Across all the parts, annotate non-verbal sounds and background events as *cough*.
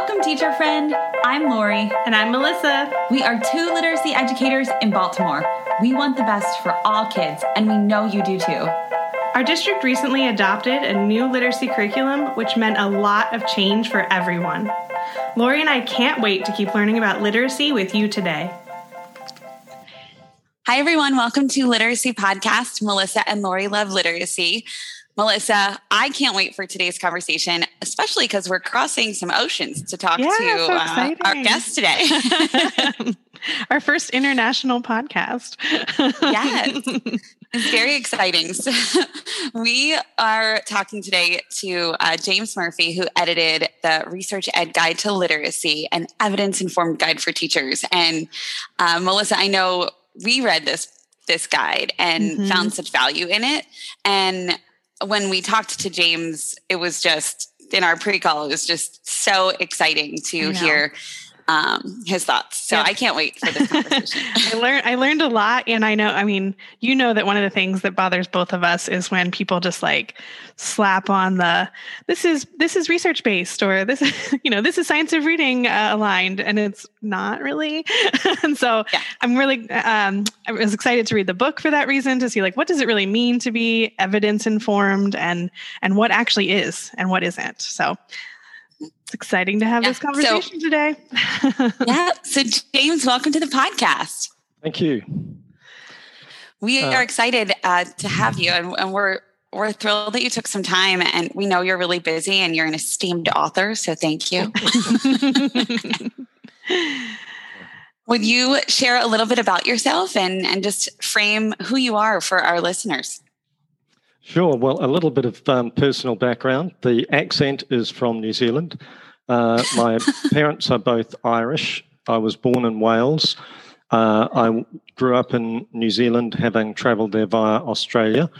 Welcome, teacher friend. I'm Lori. And I'm Melissa. We are two literacy educators in Baltimore. We want the best for all kids, and we know you do too. Our district recently adopted a new literacy curriculum, which meant a lot of change for everyone. Lori and I can't wait to keep learning about literacy with you today. Hi, everyone. Welcome to Literacy Podcast. Melissa and Lori love literacy. Melissa, I can't wait for today's conversation, especially because we're crossing some oceans to talk Yeah, to so uh, our guest today. *laughs* Our first international podcast. Yes. It's very exciting. *laughs* So, we are talking today to uh, James Murphy, who edited the researchED Guide to Literacy, an evidence informed guide for teachers. And uh, Melissa, I know we read this this guide and Mhm. found such value in it. And when we talked to James, it was just in our pre call. It was just so exciting to hear um, his thoughts. So Yep. I can't wait for this conversation. *laughs* I learned I learned a lot and I know I mean you know that one of the things that bothers both of us is when people just like slap on the this is this is research based or this is *laughs* you know this is science of reading uh, aligned and it's not really *laughs* and so Yeah. I'm really um, I was excited to read the book for that reason to see like what does it really mean to be evidence informed and and what actually is and what isn't so it's exciting to have Yeah, this so- conversation today *laughs* yeah. So, James, welcome to the podcast. Thank you. We Uh, are excited uh, to have you, and, and we're we're thrilled that you took some time. And we know you're really busy, and you're an esteemed author. So, thank you. *laughs* Would you share a little bit about yourself and and just frame who you are for our listeners? Sure. Well, a little bit of um, personal background. The accent is from New Zealand. Uh, my *laughs* parents are both Irish. I was born in Wales. Uh, I grew up in New Zealand, having travelled there via Australia.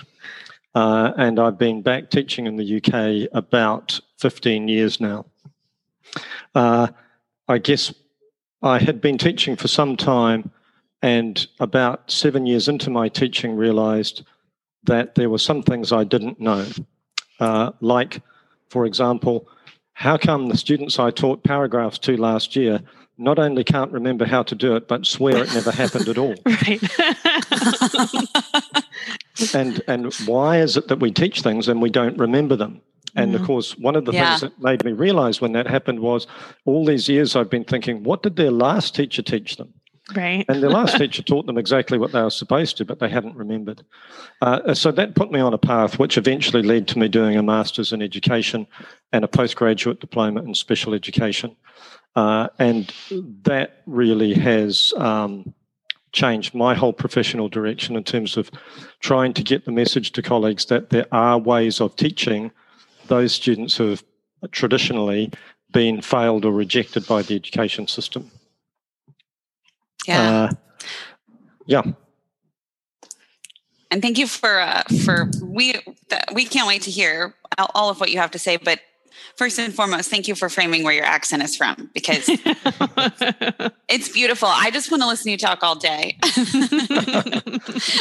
Uh, and I've been back teaching in the UK about 15 years now. Uh, I guess I had been teaching for some time, and about seven years into my teaching, realised that there were some things I didn't know. Uh, like, for example, how come the students I taught paragraphs to last year not only can't remember how to do it, but swear it never happened at all? *laughs* right *laughs* And, and why is it that we teach things and we don't remember them? And of Mhm. course, one of the Yeah. things that made me realize when that happened was all these years I've been thinking, what did their last teacher teach them? Right And their *laughs* last teacher taught them exactly what they were supposed to, but they hadn't remembered. Uh, so that put me on a path which eventually led to me doing a master's in education and a postgraduate diploma in special education. Uh, and that really has um, changed my whole professional direction in terms of trying to get the message to colleagues that there are ways of teaching those students who have traditionally been failed or rejected by the education system. Yeah. Uh, yeah. and thank you for uh, for we we can't wait to hear all- all of what you have to say. But first and foremost, thank you for framing where your accent is from because *laughs* it's beautiful. I just want to listen to you talk all day. *laughs*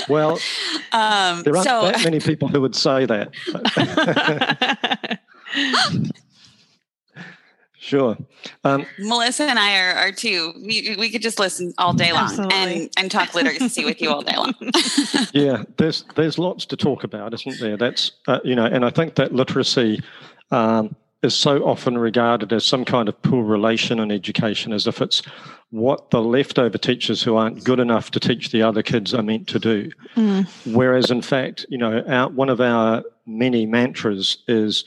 Well, *laughs* um, there aren't so that many people who would say that. Sure. Um, Melissa and I are, are too. We, we could just listen all day long Absolutely. and, and talk literacy with you all day long. *laughs* *laughs* yeah, there's there's lots to talk about, isn't there? That's uh, you know, and I think that literacy um, is so often regarded as some kind of poor relation in education, as if it's what the leftover teachers who aren't good enough to teach the other kids are meant to do. Mm. Whereas, in fact, you know, our, one of our many mantras is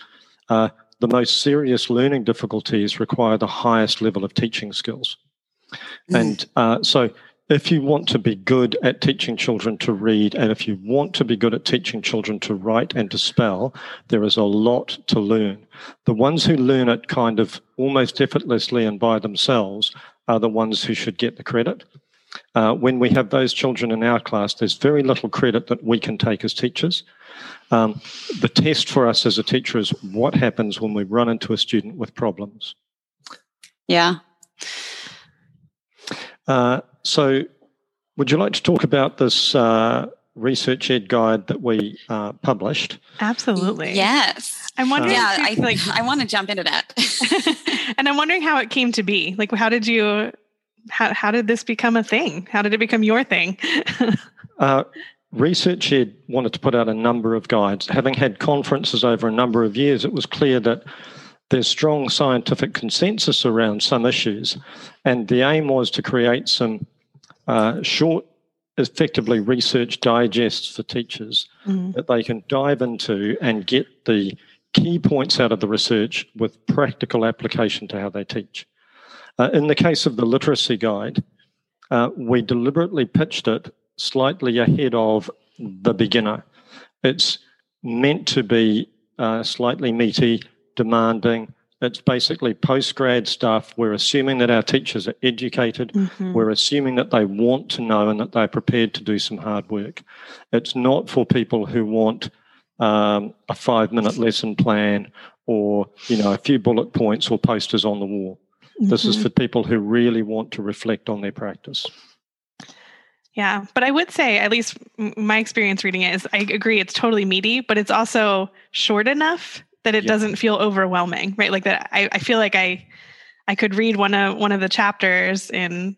uh, the most serious learning difficulties require the highest level of teaching skills. Mm. And uh, so, if you want to be good at teaching children to read, and if you want to be good at teaching children to write and to spell, there is a lot to learn. The ones who learn it kind of almost effortlessly and by themselves are the ones who should get the credit. Uh, when we have those children in our class, there's very little credit that we can take as teachers. Um, the test for us as a teacher is what happens when we run into a student with problems. Yeah. Uh, so, would you like to talk about this uh, researchED guide that we uh, published. Absolutely. Yes. I'm wondering. yeah, I you- like. I want to jump into that. *laughs* *laughs* and I'm wondering how it came to be. Like, how did you? How how did this become a thing? How did it become your thing? *laughs* Uh, researchED wanted to put out a number of guides. Having had conferences over a number of years, it was clear that there's strong scientific consensus around some issues. And the aim was to create some uh, short, effectively research digests for teachers Mhm. that they can dive into and get the key points out of the research with practical application to how they teach. Uh, in the case of the literacy guide, uh, we deliberately pitched it slightly ahead of the beginner. It's meant to be uh, slightly meaty, demanding. It's basically post grad stuff. We're assuming that our teachers are educated. Mhm. We're assuming that they want to know and that they're prepared to do some hard work. It's not for people who want um, a five minute lesson plan or you know a few bullet points or posters on the wall. This is Mhm. for people who really want to reflect on their practice. Yeah, but I would say, at least my experience reading it is, I agree, it's totally meaty, but it's also short enough that it Yeah. doesn't feel overwhelming, right? Like that, I, I feel like I, I could read one of one of the chapters in,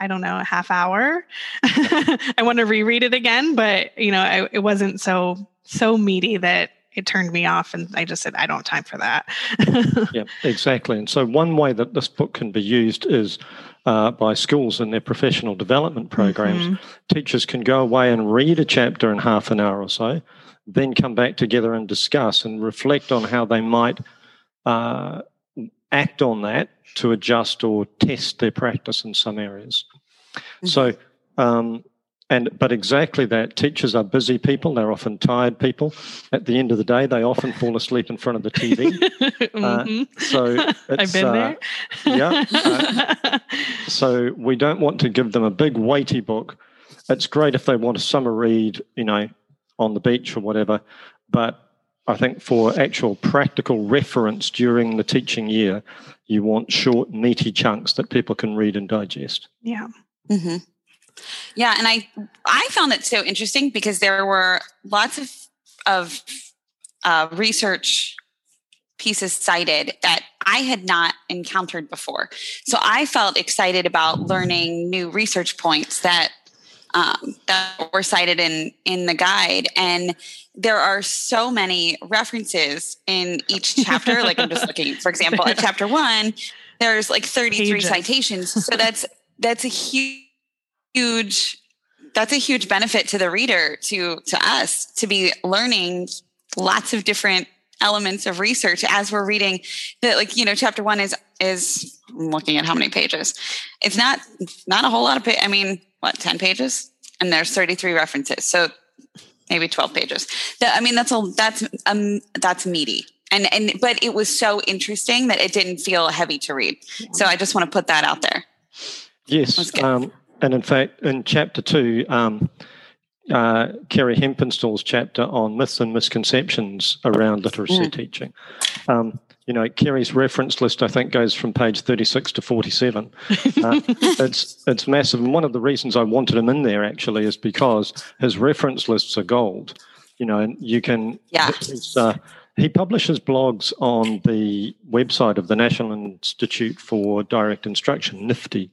I don't know, a half hour. *laughs* I want to reread it again, but you know, I, it wasn't so so meaty that it turned me off, and I just said, I don't have time for that. *laughs* Yeah, exactly. And so, one way that this book can be used is uh, by schools in their professional development programs. Mhm. Teachers can go away and read a chapter in half an hour or so, then come back together and discuss and reflect on how they might uh, act on that to adjust or test their practice in some areas. So, um, and but exactly that. Teachers are busy people. They're often tired people. At the end of the day, they often fall asleep in front of the TV. *laughs* Mhm. So *laughs* I've it's, been uh, there. yeah, uh, *laughs* So we don't want to give them a big weighty book. It's great if they want a summer read, you know, on the beach or whatever. But I think for actual practical reference during the teaching year, you want short, meaty chunks that people can read and digest. yeah. hmm Yeah, and I I found it so interesting because there were lots of of uh, research pieces cited that I had not encountered before. So I felt excited about learning new research points that um, that were cited in in the guide, and there are so many references in each chapter. like I'm just *laughs* looking, for example, at chapter one, there's like 33 Pages. citations. So that's that's a huge huge that's a huge benefit to the reader to to us to be learning lots of different elements of research as we're reading. That like you know chapter one is is I'm looking at how many pages. It's not not a whole lot of pa- i mean what 10 pages? And there's 33 references so maybe 12 pages. That i mean that's a that's um that's meaty. And and but it was so interesting that it didn't feel heavy to read. So i just want to put that out there. Yes. Um, and in fact, in chapter two, um, uh, Kerry Hempenstall's chapter on myths and misconceptions around literacy Mm. teaching. Um, you know, Kerry's reference list, I think, goes from page 36 to 47. *laughs* Uh, it's, it's massive. And one of the reasons I wanted him in there actually is because his reference lists are gold. You know, and you can, Yeah. he's, uh, he publishes blogs on the website of the National Institute for Direct Instruction, NIFDI.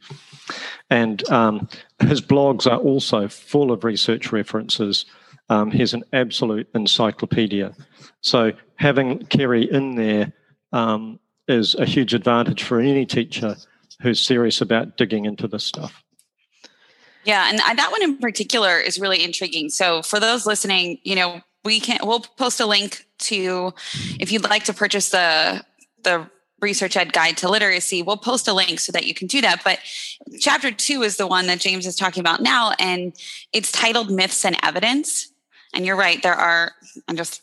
And um, his blogs are also full of research references. Um, he's an absolute encyclopedia. So having Kerry in there um, is a huge advantage for any teacher who's serious about digging into this stuff. Yeah, and that one in particular is really intriguing. So for those listening, you know, we can we'll post a link to if you'd like to purchase the the researchED guide to literacy we'll post a link so that you can do that. But chapter 2 is the one that James is talking about now and it's titled myths and evidence. And you're right there are I'm just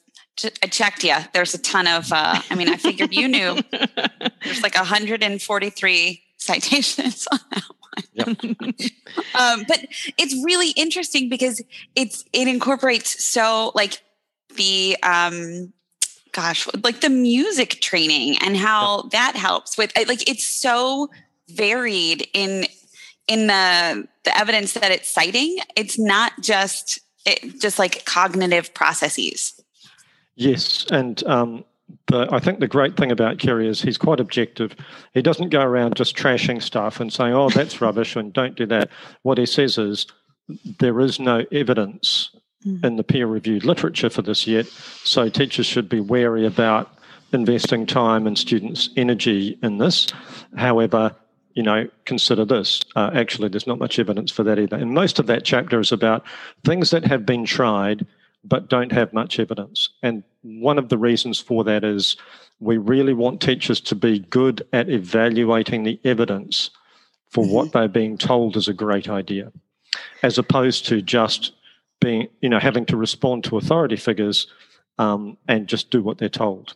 I checked yeah there's a ton of uh, I mean I figured you knew. *laughs* There's like 143 citations on that one. *laughs* um, but it's really interesting because it's it incorporates so like the um gosh like the music training and how that helps with like it's so varied in in the the evidence that it's citing it's not just it, just like cognitive processes. Yes, and um, the, I think the great thing about Kerry is he's quite objective. He doesn't go around just trashing stuff and saying, "Oh, that's rubbish," and don't do that. What he says is, there is no evidence mm. in the peer-reviewed literature for this yet, so teachers should be wary about investing time and students' energy in this. However, you know, consider this. Uh, actually, there's not much evidence for that either. And most of that chapter is about things that have been tried but don't have much evidence. And one of the reasons for that is we really want teachers to be good at evaluating the evidence for what mm-hmm. they're being told is a great idea, as opposed to just being, you know, having to respond to authority figures um, and just do what they're told.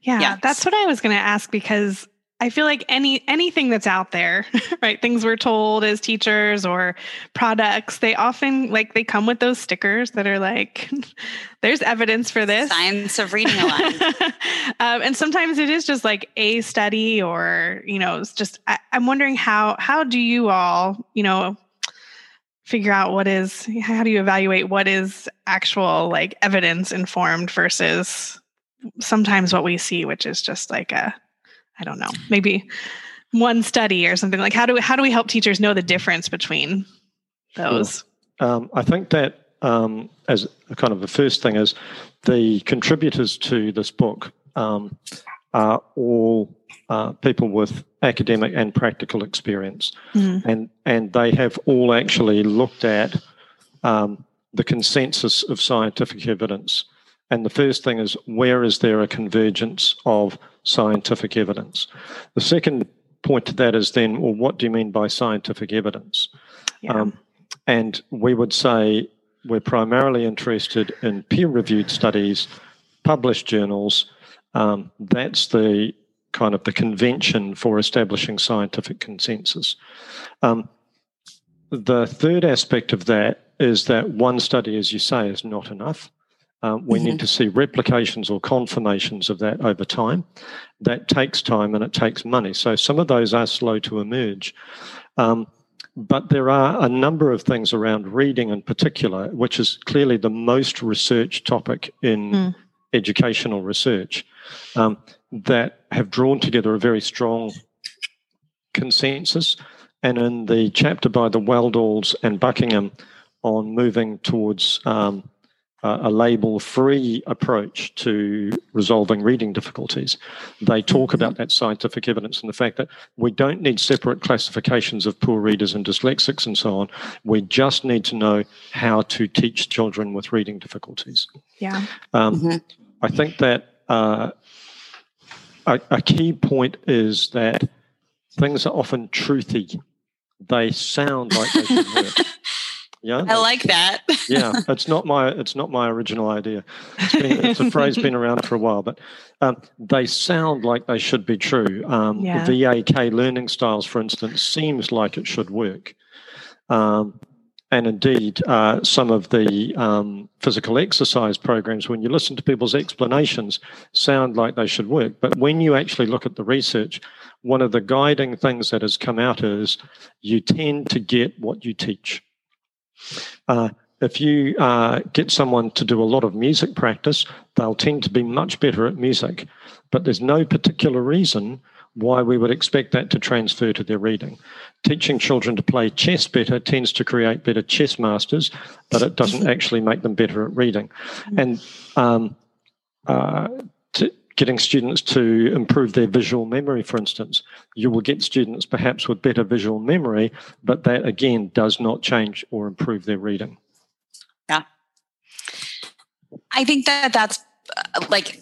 Yeah, yes. that's what I was going to ask because I feel like any anything that's out there, *laughs* right? Things we're told as teachers or products, they often like they come with those stickers that are like, *laughs* "There's evidence for this." Science of reading aloud. *laughs* um, and sometimes it is just like a study, or you know, it's just. I, I'm wondering how how do you all, you know, figure out what is how do you evaluate what is actual like evidence informed versus sometimes what we see, which is just like a I don't know, maybe one study or something like how do we, how do we help teachers know the difference between those? Sure. Um, I think that um, as kind of the first thing is the contributors to this book um, are all uh, people with academic and practical experience, mm-hmm. and and they have all actually looked at um, the consensus of scientific evidence. And the first thing is where is there a convergence of scientific evidence. The second point to that is then, well, what do you mean by scientific evidence? Yeah. Um, and we would say we're primarily interested in peer reviewed studies, published journals. Um, that's the kind of the convention for establishing scientific consensus. Um, the third aspect of that is that one study, as you say, is not enough. Um, we mm-hmm. need to see replications or confirmations of that over time. That takes time and it takes money. So some of those are slow to emerge. Um, but there are a number of things around reading in particular, which is clearly the most researched topic in mm. educational research, um, that have drawn together a very strong consensus. And in the chapter by the Wheldalls and Buckingham on moving towards um, a label free approach to resolving reading difficulties. They talk about that scientific evidence and the fact that we don't need separate classifications of poor readers and dyslexics and so on. We just need to know how to teach children with reading difficulties. Yeah. Um, mm-hmm. I think that uh, a, a key point is that things are often truthy. They sound like they should work. *laughs* Yeah, I like that. *laughs* yeah, it's not my it's not my original idea. It's, been, it's a phrase been around for a while, but um, they sound like they should be true. Um, yeah. VAK learning styles, for instance, seems like it should work. Um, and indeed, uh, some of the um, physical exercise programs, when you listen to people's explanations, sound like they should work. But when you actually look at the research, one of the guiding things that has come out is you tend to get what you teach. Uh, if you uh, get someone to do a lot of music practice, they'll tend to be much better at music. But there's no particular reason why we would expect that to transfer to their reading. Teaching children to play chess better tends to create better chess masters, but it doesn't *laughs* actually make them better at reading. And um, uh, to, getting students to improve their visual memory, for instance. You will get students perhaps with better visual memory, but that again does not change or improve their reading. Yeah. I think that that's uh, like,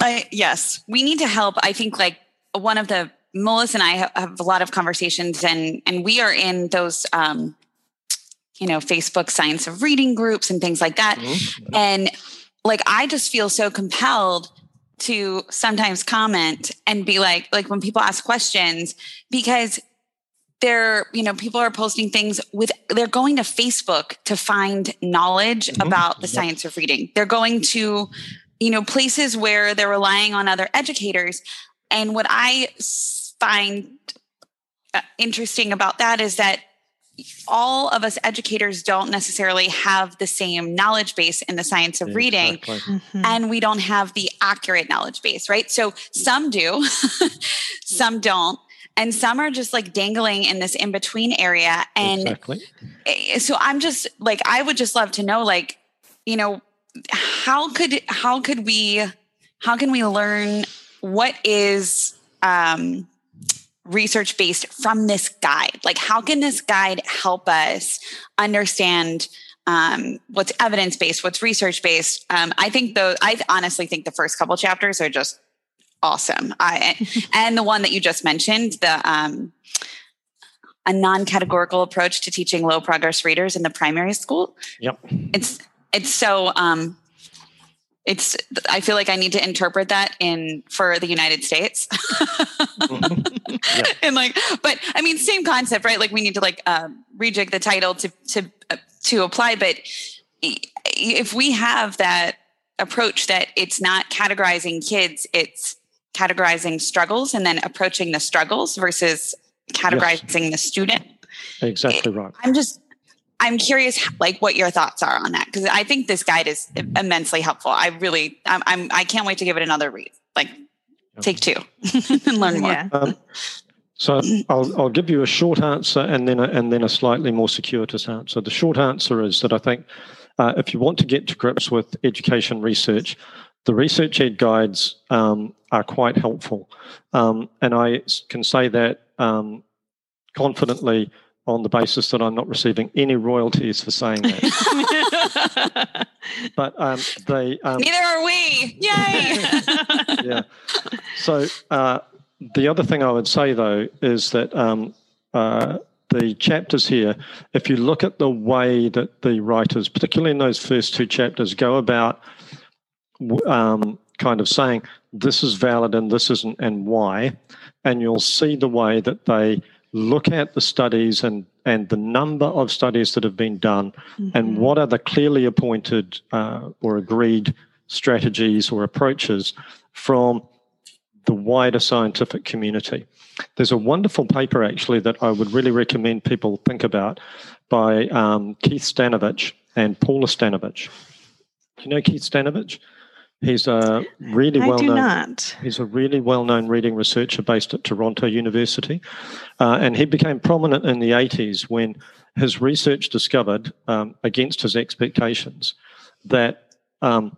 I, yes, we need to help. I think like one of the, Melissa and I have, a lot of conversations and, and we are in those, um, you know, Facebook science of reading groups and things like that. Mm-hmm. And like, I just feel so compelled to sometimes comment and be like like when people ask questions because they're you know people are posting things with they're going to facebook to find knowledge mm-hmm. about the science of reading they're going to you know places where they're relying on other educators and what i find uh, interesting about that is that all of us educators don't necessarily have the same knowledge base in the science of reading exactly. mm-hmm. and we don't have the accurate knowledge base right so some do *laughs* some don't and some are just like dangling in this in between area and exactly. Eh, so i'm just like i would just love to know like you know how could how could we how can we learn what is um research based from this guide? Like, how can this guide help us understand um, what's evidence based, what's research based? Um, I think though, I honestly think the first couple chapters are just awesome. I, *laughs* and the one that you just mentioned, the um, a non-categorical approach to teaching low progress readers in the primary school. Yep. It's it's so um, it's i feel like i need to interpret that in for the united states. *laughs* Yeah. and like but i mean same concept right? Like we need to like um, rejig the title to to uh, to apply but if we have that approach that it's not categorizing kids it's categorizing struggles and then approaching the struggles versus categorizing yes. the student. Exactly right. I'm just I'm curious, like what your thoughts are on that because I think this guide is immensely helpful. I really, I'm, I'm I can't wait to give it another read. Like, take two *laughs* and learn more. Yeah. Um, so I'll I'll give you a short answer and then a, and then a slightly more circuitous answer. The short answer is that I think uh, if you want to get to grips with education research, the researchED guides um, are quite helpful, um, and I can say that um, confidently on the basis that I'm not receiving any royalties for saying that. *laughs* but um, they. Um, Neither are we. Yay! *laughs* yeah. So uh, the other thing I would say, though, is that um, uh, the chapters here, if you look at the way that the writers, particularly in those first two chapters, go about um, kind of saying this is valid and this isn't, and why, and you'll see the way that they look at the studies and and the number of studies that have been done mm-hmm. and what are the clearly appointed uh, or agreed strategies or approaches from the wider scientific community. There's a wonderful paper actually that I would really recommend people think about by um, Keith Stanovich and Paula Stanovich. Do you know Keith Stanovich? He's a really well known. Not. He's a really well known reading researcher based at Toronto University, uh, and he became prominent in the 80s when his research discovered, um, against his expectations, that um,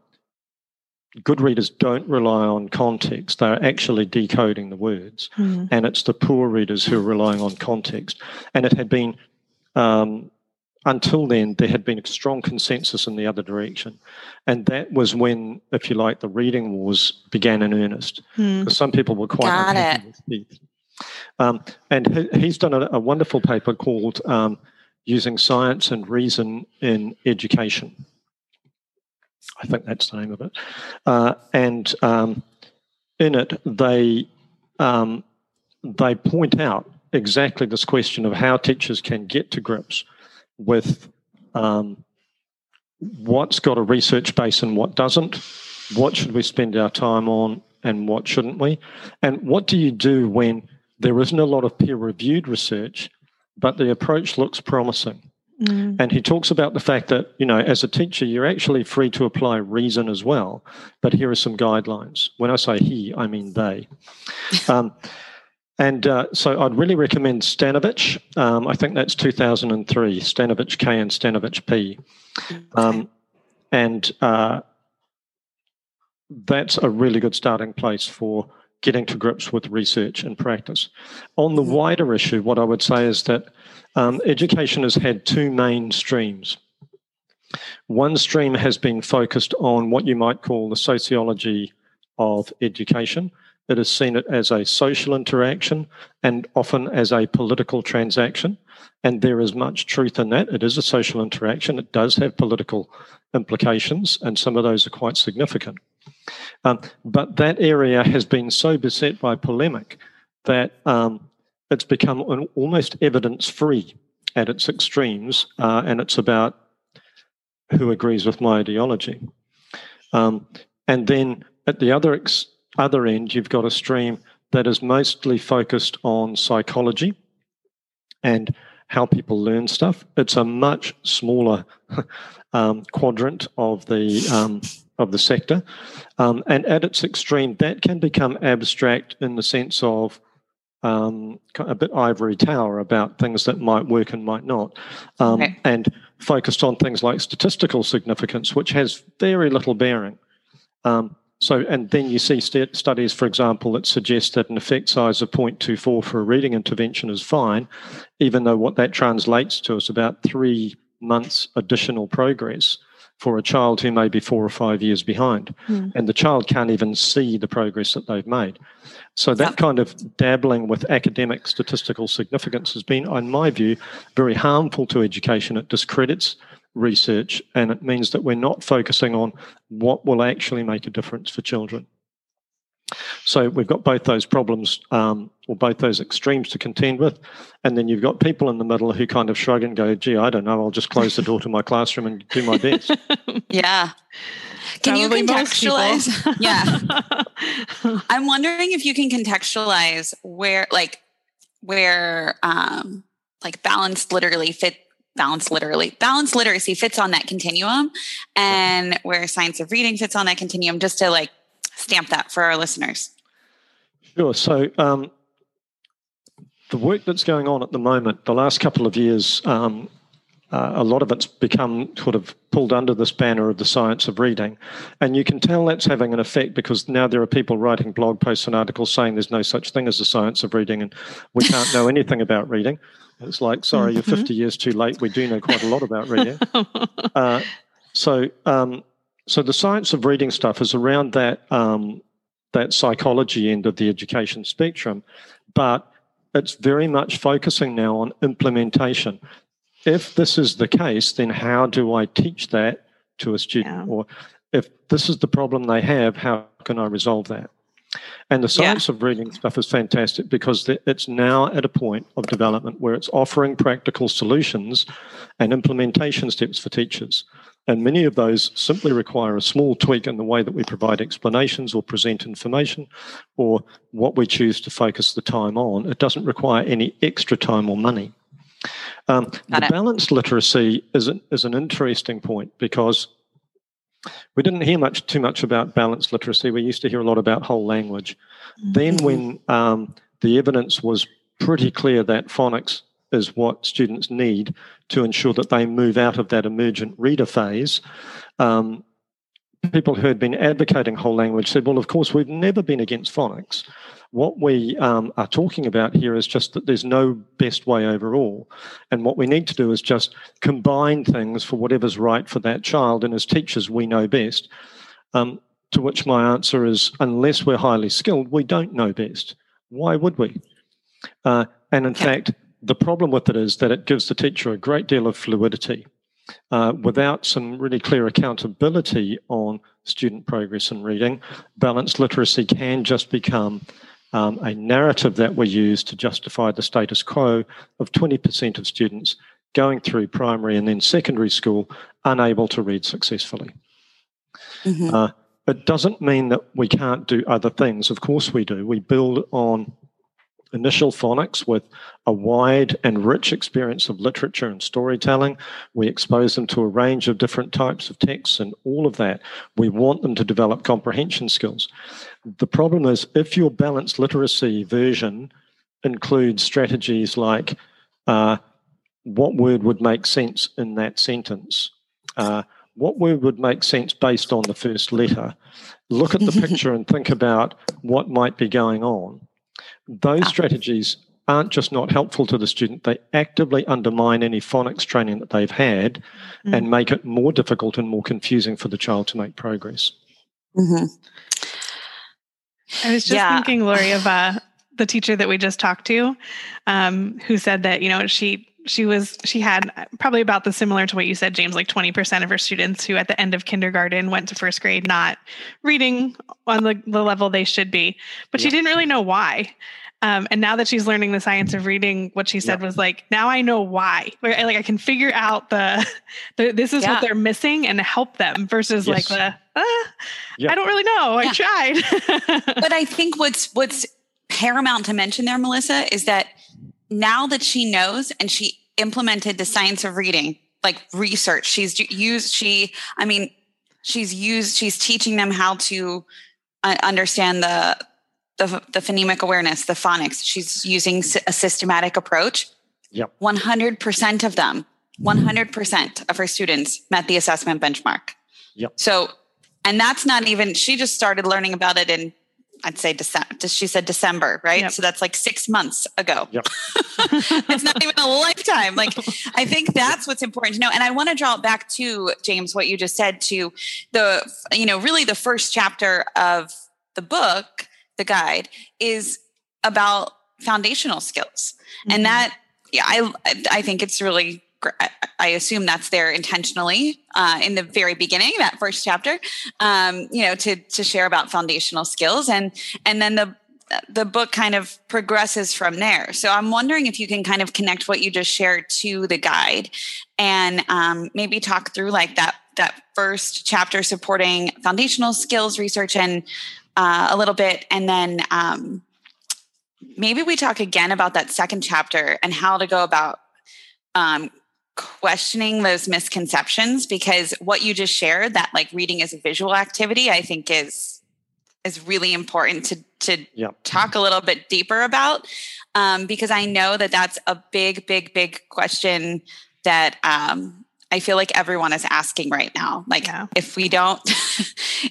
good readers don't rely on context; they're actually decoding the words, mm. and it's the poor readers who are relying on context. And it had been um, until then, there had been a strong consensus in the other direction. And that was when, if you like, the reading wars began in earnest. Because some people were quite Got unhappy it. Um, and he, he's done a, a, wonderful paper called um, Using Science and Reason in Education. I think that's the name of it. Uh, and um, in it, they um, they point out exactly this question of how teachers can get to grips with um, what's got a research base and what doesn't, what should we spend our time on and what shouldn't we, and what do you do when there isn't a lot of peer reviewed research, but the approach looks promising. Mm. And he talks about the fact that, you know, as a teacher, you're actually free to apply reason as well. But here are some guidelines. When I say he, I mean they. *laughs* Um, and uh, so I'd really recommend Stanovich. Um, I think that's 2003, Stanovich K and Stanovich P. Um, and uh, that's a really good starting place for getting to grips with research and practice. On the mm-hmm. wider issue, what I would say is that um, education has had two main streams. One stream has been focused on what you might call the sociology of education, it has seen it as a social interaction and often as a political transaction. And there is much truth in that. It is a social interaction. It does have political implications, and some of those are quite significant. Um, but that area has been so beset by polemic that um, it's become an, almost evidence free at its extremes, uh, and it's about who agrees with my ideology. Um, and then at the other ex- other end, you've got a stream that is mostly focused on psychology and how people learn stuff. It's a much smaller *laughs* um, quadrant of the um, of the sector, um, and at its extreme, that can become abstract in the sense of um, a bit ivory tower about things that might work and might not, um, okay. and focused on things like statistical significance, which has very little bearing. Um, so, and then you see st- studies, for example, that suggest that an effect size of 0.24 for a reading intervention is fine, even though what that translates to is about three months additional progress for a child who may be four or five years behind. Mm. And the child can't even see the progress that they've made. So that kind of dabbling with academic statistical significance has been, in my view, very harmful to education. It discredits research and it means that we're not focusing on what will actually make a difference for children. So we've got both those problems um, or both those extremes to contend with. And then you've got people in the middle who kind of shrug and go, gee, I don't know, I'll just close the door to my classroom and do my best. *laughs* yeah. Can Probably you contextualize? yeah. *laughs* I'm wondering if you can contextualize where, like, where, um, like balanced literally fit balance literally balance literacy fits on that continuum and where science of reading fits on that continuum just to like stamp that for our listeners sure so um, the work that's going on at the moment, the last couple of years, um, uh, a lot of it's become sort of pulled under this banner of the science of reading. And you can tell that's having an effect because now there are people writing blog posts and articles saying there's no such thing as the science of reading and we can't know *laughs* anything about reading. It's like, sorry, you're mm-hmm. 50 years too late. We do know quite a lot about reading. *laughs* Uh, so, um, so the science of reading stuff is around that um, that psychology end of the education spectrum, but it's very much focusing now on implementation. If this is the case, then how do I teach that to a student? Yeah. Or if this is the problem they have, how can I resolve that? And the science yeah. of reading stuff is fantastic because it's now at a point of development where it's offering practical solutions and implementation steps for teachers. And many of those simply require a small tweak in the way that we provide explanations or present information or what we choose to focus the time on. It doesn't require any extra time or money. Um, the it. balanced literacy is an, is an interesting point because we didn't hear much too much about balanced literacy. We used to hear a lot about whole language. Mm-hmm. Then, when um, the evidence was pretty clear that phonics is what students need to ensure that they move out of that emergent reader phase. Um, people who had been advocating whole language said, well, of course, we've never been against phonics. What we um, are talking about here is just that there's no best way overall. And what we need to do is just combine things for whatever's right for that child. And as teachers, we know best. Um, to which my answer is unless we're highly skilled, we don't know best. Why would we? Uh, and in fact, the problem with it is that it gives the teacher a great deal of fluidity. Uh, without some really clear accountability on student progress in reading, balanced literacy can just become um, a narrative that we use to justify the status quo of 20% of students going through primary and then secondary school unable to read successfully. Mm-hmm. Uh, it doesn't mean that we can't do other things. Of course, we do. We build on initial phonics with a wide and rich experience of literature and storytelling. We expose them to a range of different types of texts and all of that. We want them to develop comprehension skills. The problem is if your balanced literacy version includes strategies like uh, what word would make sense in that sentence, uh, what word would make sense based on the first letter, look at the *laughs* picture and think about what might be going on those ah. strategies aren't just not helpful to the student, they actively undermine any phonics training that they've had mm. and make it more difficult and more confusing for the child to make progress. Mm-hmm. I was just yeah. thinking, Lori, of uh, the teacher that we just talked to, um, who said that, you know, she she was she had probably about the similar to what you said james like 20% of her students who at the end of kindergarten went to first grade not reading on the, the level they should be but yeah. she didn't really know why um, and now that she's learning the science of reading what she said yeah. was like now i know why like i can figure out the, *laughs* the this is yeah. what they're missing and help them versus yes. like the uh, i don't really know i tried *laughs* but i think what's what's paramount to mention there melissa is that now that she knows and she implemented the science of reading, like research. She's used, she, I mean, she's used, she's teaching them how to uh, understand the, the, the phonemic awareness, the phonics. She's using a systematic approach. Yep. 100% of them, 100% of her students met the assessment benchmark. Yep. So, and that's not even, she just started learning about it in I'd say December. She said December, right? Yep. So that's like six months ago. Yep. *laughs* it's not even a lifetime. Like I think that's what's important to know. And I want to draw it back to James, what you just said to the, you know, really the first chapter of the book, the guide, is about foundational skills, mm-hmm. and that yeah, I I think it's really I assume that's there intentionally uh, in the very beginning, that first chapter, um, you know, to to share about foundational skills, and and then the the book kind of progresses from there. So I'm wondering if you can kind of connect what you just shared to the guide, and um, maybe talk through like that that first chapter supporting foundational skills research and uh, a little bit, and then. Um, maybe we talk again about that second chapter and how to go about um, questioning those misconceptions because what you just shared that like reading is a visual activity i think is is really important to to yep. talk a little bit deeper about um, because i know that that's a big big big question that um, i feel like everyone is asking right now like yeah. if we don't *laughs*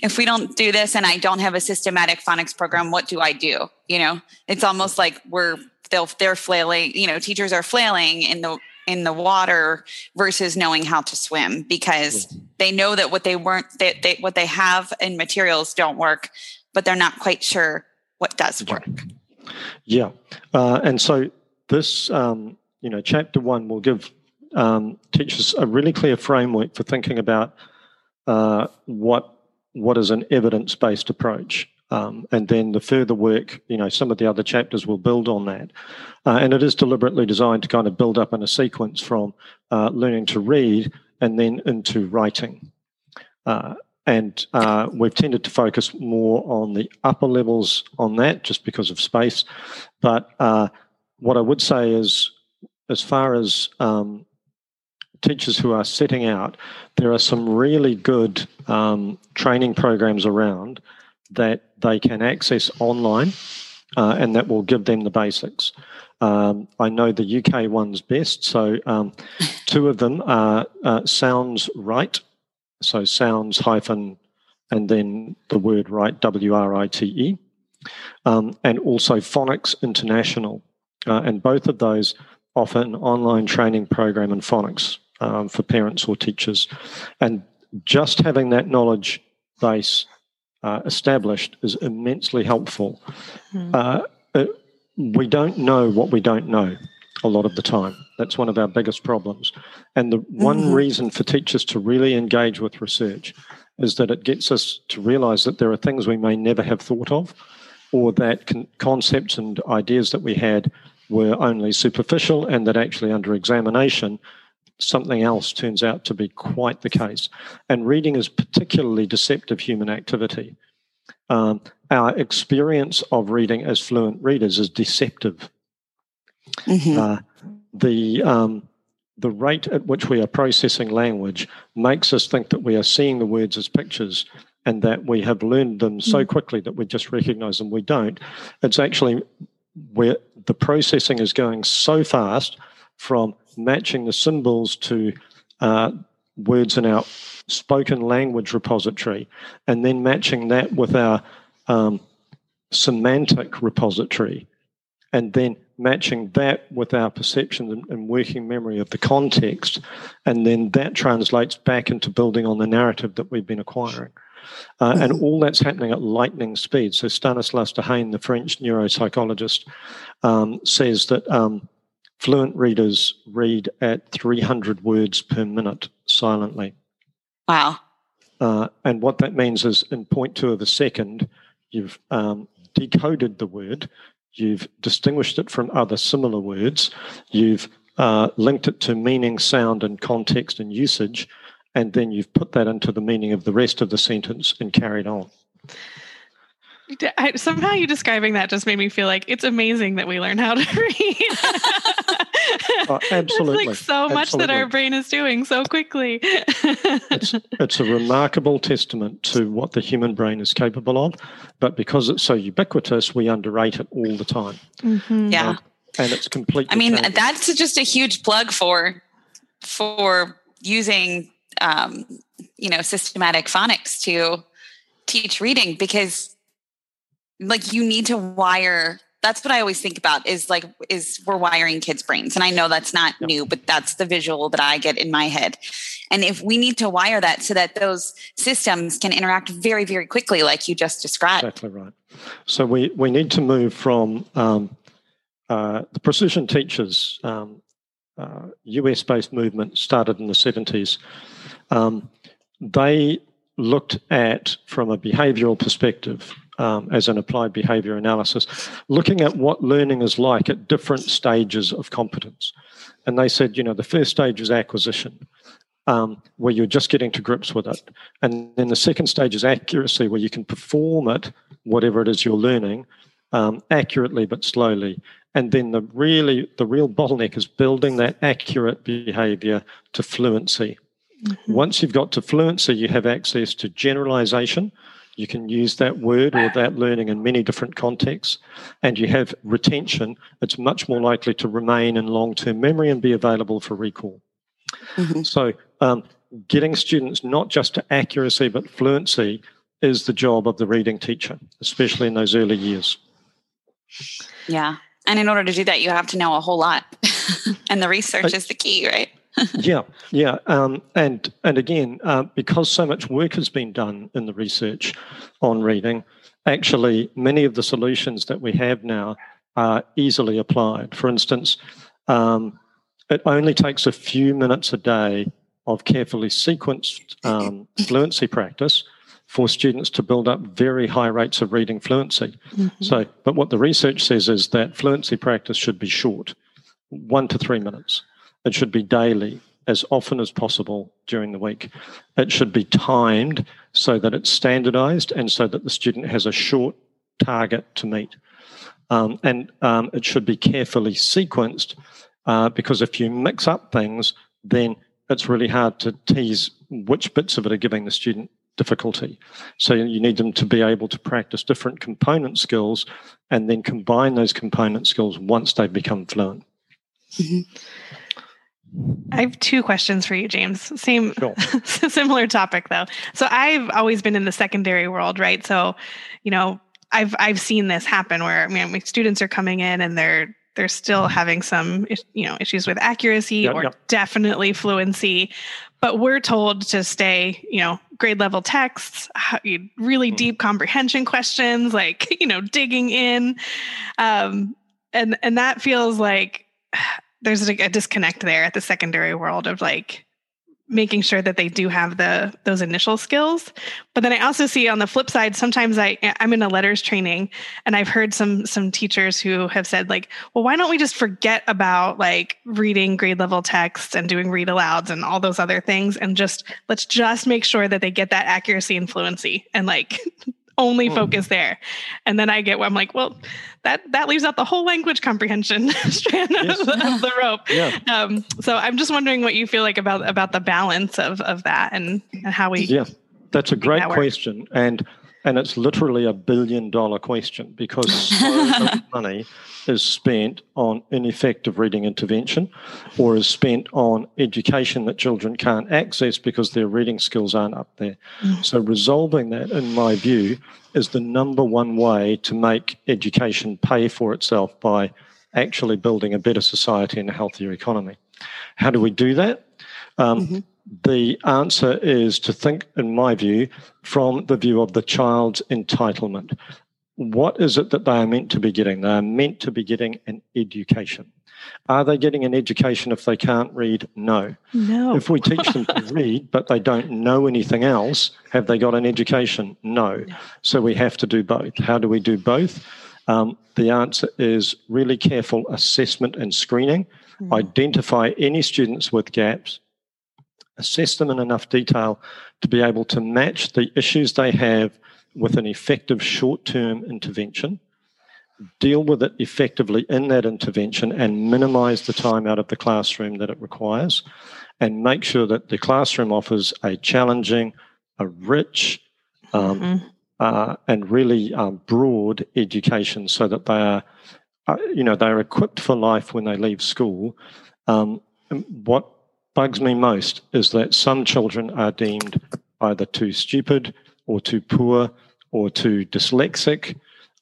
if we don't do this and i don't have a systematic phonics program what do i do you know it's almost like we're they'll they're flailing you know teachers are flailing in the in the water versus knowing how to swim because they know that what they weren't they, they, what they have in materials don't work but they're not quite sure what does work. Yeah. Uh, and so this um, you know chapter one will give um, teachers a really clear framework for thinking about uh, what what is an evidence-based approach um, and then the further work, you know, some of the other chapters will build on that. Uh, and it is deliberately designed to kind of build up in a sequence from uh, learning to read and then into writing. Uh, and uh, we've tended to focus more on the upper levels on that just because of space. But uh, what I would say is, as far as um, teachers who are setting out, there are some really good um, training programs around that they can access online, uh, and that will give them the basics. Um, I know the UK one's best, so um, two of them are uh, Sounds-Write, so sounds hyphen and then the word write, W R I T E, um, and also Phonics International. Uh, and both of those offer an online training program in phonics um, for parents or teachers. And just having that knowledge base uh, established is immensely helpful. Mm. Uh, it, we don't know what we don't know a lot of the time. That's one of our biggest problems. And the one mm-hmm. reason for teachers to really engage with research is that it gets us to realize that there are things we may never have thought of, or that con- concepts and ideas that we had were only superficial, and that actually under examination, something else turns out to be quite the case. And reading is particularly deceptive human activity. Um, our experience of reading as fluent readers is deceptive. Mm-hmm. Uh, the um, the rate at which we are processing language makes us think that we are seeing the words as pictures and that we have learned them so mm. quickly that we just recognize them. We don't. It's actually where the processing is going so fast from matching the symbols to uh, words in our spoken language repository, and then matching that with our um, semantic repository, and then matching that with our perception and, working memory of the context, and then that translates back into building on the narrative that we've been acquiring. Uh, and all that's happening at lightning speed. So Stanislas Dehaene, the French neuropsychologist, um, says that um, Fluent readers read at 300 words per minute silently. Wow. Uh, and what that means is in point two of a second, you've um, decoded the word, you've distinguished it from other similar words, you've uh, linked it to meaning, sound, and context and usage, and then you've put that into the meaning of the rest of the sentence and carried on. I, somehow you describing that just made me feel like it's amazing that we learn how to *laughs* read. *laughs* oh, absolutely. like so much absolutely. that our brain is doing so quickly. it's, *laughs* it's a remarkable testament to what the human brain is capable of, but because it's so ubiquitous, we underrate it all the time. Mm-hmm. Yeah. Um, and it's completely. I mean, changing. that's just a huge plug for for using um, you know systematic phonics to teach reading because like you need to wire that's what i always think about is like is we're wiring kids brains. And i know that's not yep. new but that's the visual that i get in my head. And if we need to wire that so that those systems can interact very very quickly like you just described. Exactly right. So we we need to move from um, uh, the precision teachers um, uh, us based movement started in the 70s um, they looked at from a behavioral perspective um, as an applied behavior analysis, looking at what learning is like at different stages of competence. And they said, you know, the first stage is acquisition, um, where you're just getting to grips with it. And then the second stage is accuracy, where you can perform it, whatever it is you're learning, um, accurately but slowly. And then the really the real bottleneck is building that accurate behavior to fluency. Mm-hmm. Once you've got to fluency, you have access to generalization. You can use that word or that learning in many different contexts, and you have retention. It's much more likely to remain in long term memory and be available for recall. Mm-hmm. So, um, getting students not just to accuracy but fluency is the job of the reading teacher, especially in those early years. Yeah. And in order to do that, you have to know a whole lot. *laughs* and the research is the key, right? *laughs* yeah, yeah, um, and and again, uh, because so much work has been done in the research on reading, actually, many of the solutions that we have now are easily applied. For instance, um, it only takes a few minutes a day of carefully sequenced um, *laughs* fluency practice for students to build up very high rates of reading fluency. Mm-hmm. So, but what the research says is that fluency practice should be short, one to three minutes. It should be daily, as often as possible during the week. It should be timed so that it's standardized and so that the student has a short target to meet. Um, and um, it should be carefully sequenced uh, because if you mix up things, then it's really hard to tease which bits of it are giving the student difficulty. So you need them to be able to practice different component skills and then combine those component skills once they've become fluent. Mm-hmm. I have two questions for you, James. Same, sure. *laughs* similar topic though. So I've always been in the secondary world, right? So, you know, I've I've seen this happen where I mean, my students are coming in and they're they're still having some you know issues with accuracy yep, or yep. definitely fluency but we're told to stay you know grade level texts really mm. deep comprehension questions like *laughs* you know digging in um, and and that feels like there's a, a disconnect there at the secondary world of like making sure that they do have the those initial skills. But then i also see on the flip side sometimes i i'm in a LETRS training and i've heard some some teachers who have said like well why don't we just forget about like reading grade level texts and doing read alouds and all those other things and just let's just make sure that they get that accuracy and fluency and like *laughs* only mm. focus there. And then I get where I'm like, well, that that leaves out the whole language comprehension *laughs* strand yes. of, of, the rope. Yeah. Um, so I'm just wondering what you feel like about about the balance of of that and, and how we. Yeah, that's a great that question, and and it's literally a billion dollar question because so much *laughs* money is spent on ineffective reading intervention or is spent on education that children can't access because their reading skills aren't up there. Mm. So, resolving that, in my view, is the number one way to make education pay for itself by actually building a better society and a healthier economy. How do we do that? Um, mm-hmm. The answer is to think, in my view, from the view of the child's entitlement what is it that they are meant to be getting? They are meant to be getting an education. Are they getting an education if they can't read? No. No. If we teach them to *laughs* read, but they don't know anything else, have they got an education? No. no. So we have to do both. How do we do both? Um, the answer is really careful assessment and screening. Mm. Identify any students with gaps, assess them in enough detail to be able to match the issues they have with an effective short term intervention, deal with it effectively in that intervention, and minimize the time out of the classroom that it requires, and make sure that the classroom offers a challenging, a rich, um, mm-hmm. uh, and really um, broad education so that they are, uh, you know, they're equipped for life when they leave school. Um, what bugs me most is that some children are deemed either too stupid or too poor or too dyslexic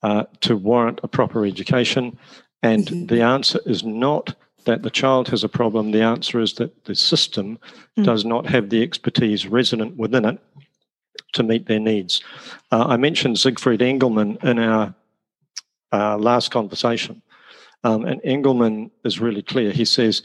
uh, to warrant a proper education. And mm-hmm. the answer is not that the child has a problem. The answer is that the system mm. does not have the expertise resident within it to meet their needs. Uh, I mentioned Siegfried Engelmann in our uh, last conversation. Um, and Engelmann is really clear. He says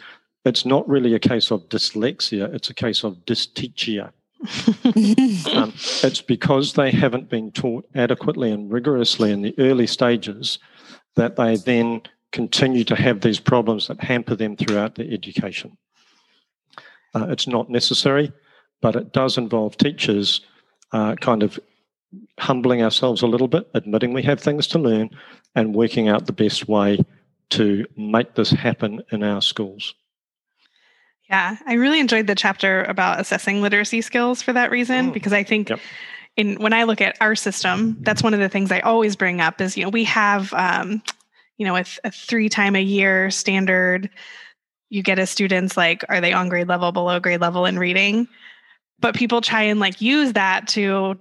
it's not really a case of dyslexia, it's a case of dysteachia. *laughs* um, it's because they haven't been taught adequately and rigorously in the early stages that they then continue to have these problems that hamper them throughout their education. Uh, it's not necessary, but it does involve teachers uh, kind of humbling ourselves a little bit, admitting we have things to learn, and working out the best way to make this happen in our schools. Yeah, I really enjoyed the chapter about assessing literacy skills for that reason, mm. because I think yep. in when I look at our system, that's one of the things I always bring up is, you know, we have, um, you know, with a three time a year standard, you get a students like, are they on grade level, below grade level in reading? But people try and like use that to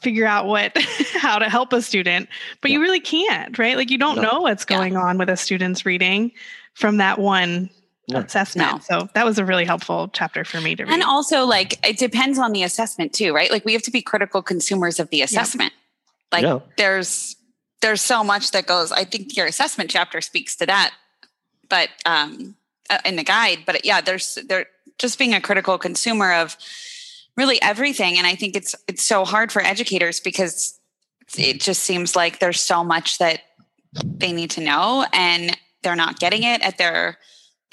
figure out what *laughs* how to help a student but yeah. you really can't right like you don't no. know what's going yeah. on with a student's reading from that one no. assessment. No. So that was a really helpful chapter for me to read. And also, like, it depends on the assessment too, right? Like, we have to be critical consumers of the assessment. Yeah. Like, yeah. there's there's so much that goes. I think your assessment chapter speaks to that, but um, uh, in the guide. But yeah, there's there just being a critical consumer of really everything, and I think it's it's so hard for educators because it just seems like there's so much that they need to know and they're not getting it at their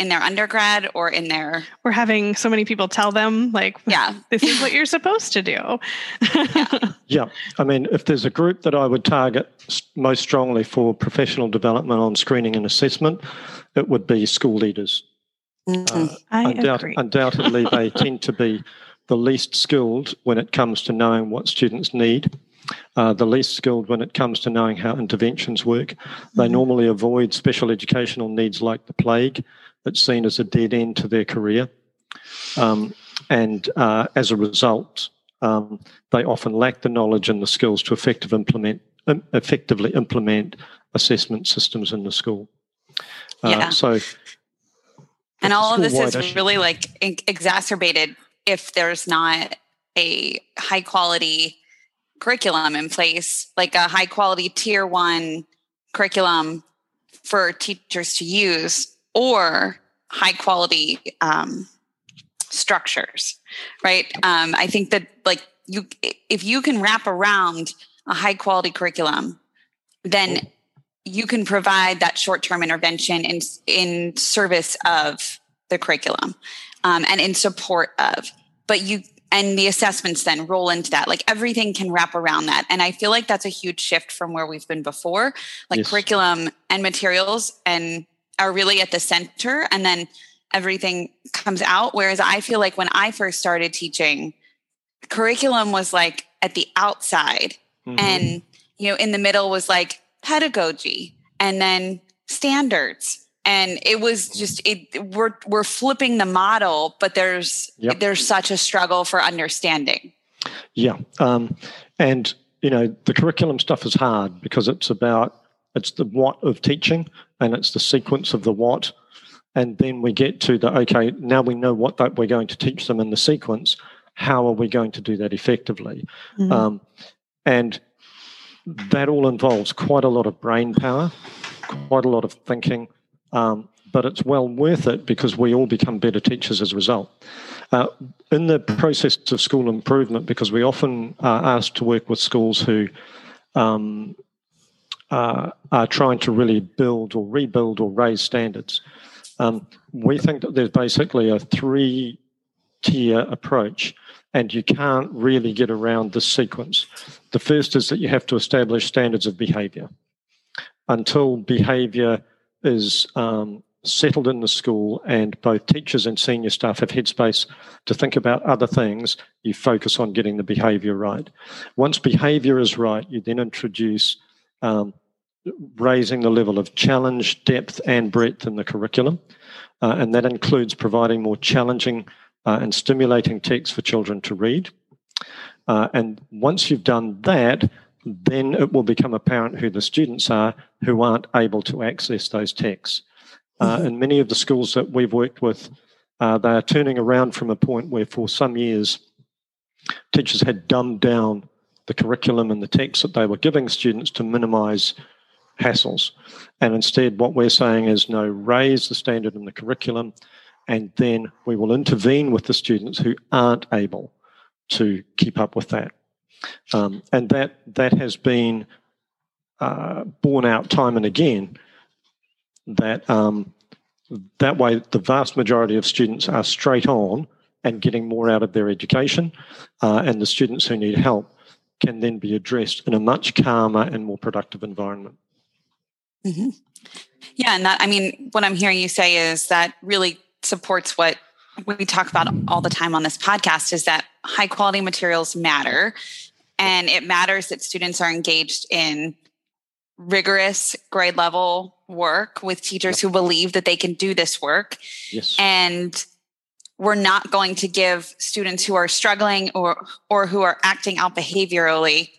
in their undergrad or in their we're having so many people tell them like *laughs* yeah this is what you're supposed to do *laughs* yeah. yeah i mean if there's a group that i would target most strongly for professional development on screening and assessment it would be school leaders mm-hmm. uh, I undoubt- agree. undoubtedly *laughs* they tend to be the least skilled when it comes to knowing what students need uh, the least skilled when it comes to knowing how interventions work. They mm-hmm. normally avoid special educational needs like the plague it's seen as a dead end to their career. Um, and uh, as a result, um, they often lack the knowledge and the skills to effective implement, um, effectively implement assessment systems in the school. Uh, yeah. So, and all of this is issue. really like exacerbated if there's not a high quality curriculum in place, like a high quality tier one curriculum for teachers to use or high quality um, structures, right? Um, I think that like you, if you can wrap around a high quality curriculum, then you can provide that short term intervention in in service of the curriculum um, and in support of. But you and the assessments then roll into that like everything can wrap around that and i feel like that's a huge shift from where we've been before like yes. curriculum and materials and are really at the center and then everything comes out. Whereas I feel like when I first started teaching, curriculum was like at the outside mm-hmm. and you know in the middle was like pedagogy and then standards and it was just it we're we're flipping the model but there's yep. there's such a struggle for understanding yeah um, and you know the curriculum stuff is hard because it's about it's the what of teaching and it's the sequence of the what. And then we get to the okay, now we know what that we're going to teach them in the sequence. How are we going to do that effectively? Mm-hmm. Um, and that all involves quite a lot of brain power, quite a lot of thinking, um, but it's well worth it because we all become better teachers as a result. Uh, in the process of school improvement, because we often are asked to work with schools who um, uh, are trying to really build or rebuild or raise standards. Um, we think that there's basically a three tier approach, and you can't really get around this sequence. The first is that you have to establish standards of behavior. Until behavior is um, settled in the school and both teachers and senior staff have headspace to think about other things, you focus on getting the behavior right. Once behavior is right, you then introduce um, raising the level of challenge, depth, and breadth in the curriculum. Uh, and that includes providing more challenging uh, and stimulating texts for children to read. Uh, and once you've done that, then it will become apparent who the students are who aren't able to access those texts. Uh, mm-hmm. In many of the schools that we've worked with, uh, they are turning around from a point where, for some years, teachers had dumbed down the curriculum and the texts that they were giving students to minimize hassles. And instead, what we're saying is no, raise the standard in the curriculum, and then we will intervene with the students who aren't able to keep up with that. Um, and that that has been uh, borne out time and again. That um, that way, the vast majority of students are straight on and getting more out of their education, uh, and the students who need help can then be addressed in a much calmer and more productive environment. Mm-hmm. Yeah, and that I mean, what I'm hearing you say is that really supports what we talk about all the time on this podcast is that high quality materials matter and it matters that students are engaged in rigorous grade level work with teachers who believe that they can do this work yes. and we're not going to give students who are struggling or or who are acting out behaviorally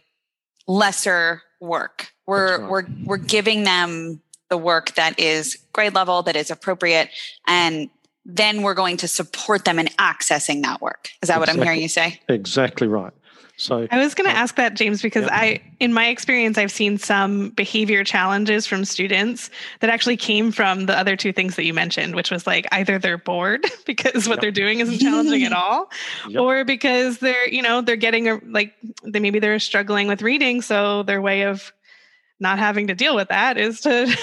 lesser work we're we're we're giving them the work that is grade level that is appropriate and then we're going to support them in accessing that work. Is that exactly. what I'm hearing you say? Exactly right. So I was going to uh, ask that, James, because I, in my experience, I've seen some behavior challenges from students that actually came from the other two things that you mentioned, which was like either they're bored *laughs* because what yep. they're doing isn't challenging at *laughs* all, yep. or because they're, you know, they're getting a, like they maybe they're struggling with reading, so their way of not having to deal with that is to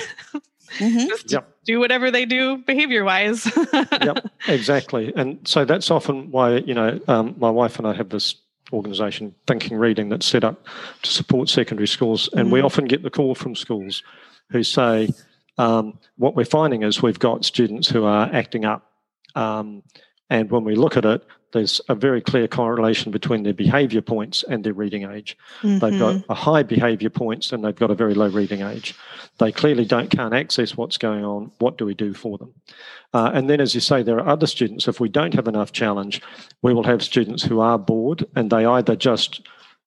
mm-hmm. *laughs* just yep. do whatever they do behavior wise. *laughs* yep, exactly. And so that's often why, you know, um, my wife and I have this organisation, Thinking Reading, that's set up to support secondary schools. And mm-hmm. we often get the call from schools who say, um, what we're finding is we've got students who are acting up. Um, and when we look at it, there's a very clear correlation between their behavior points and their reading age. Mm-hmm. They've got mm-hmm. a high behavior points and they've got a very low reading age. They clearly don't can't access what's going on. What do we do for them? Uh, and then, as you say, there are other students. If we don't have enough challenge, we will have students who are bored and they either just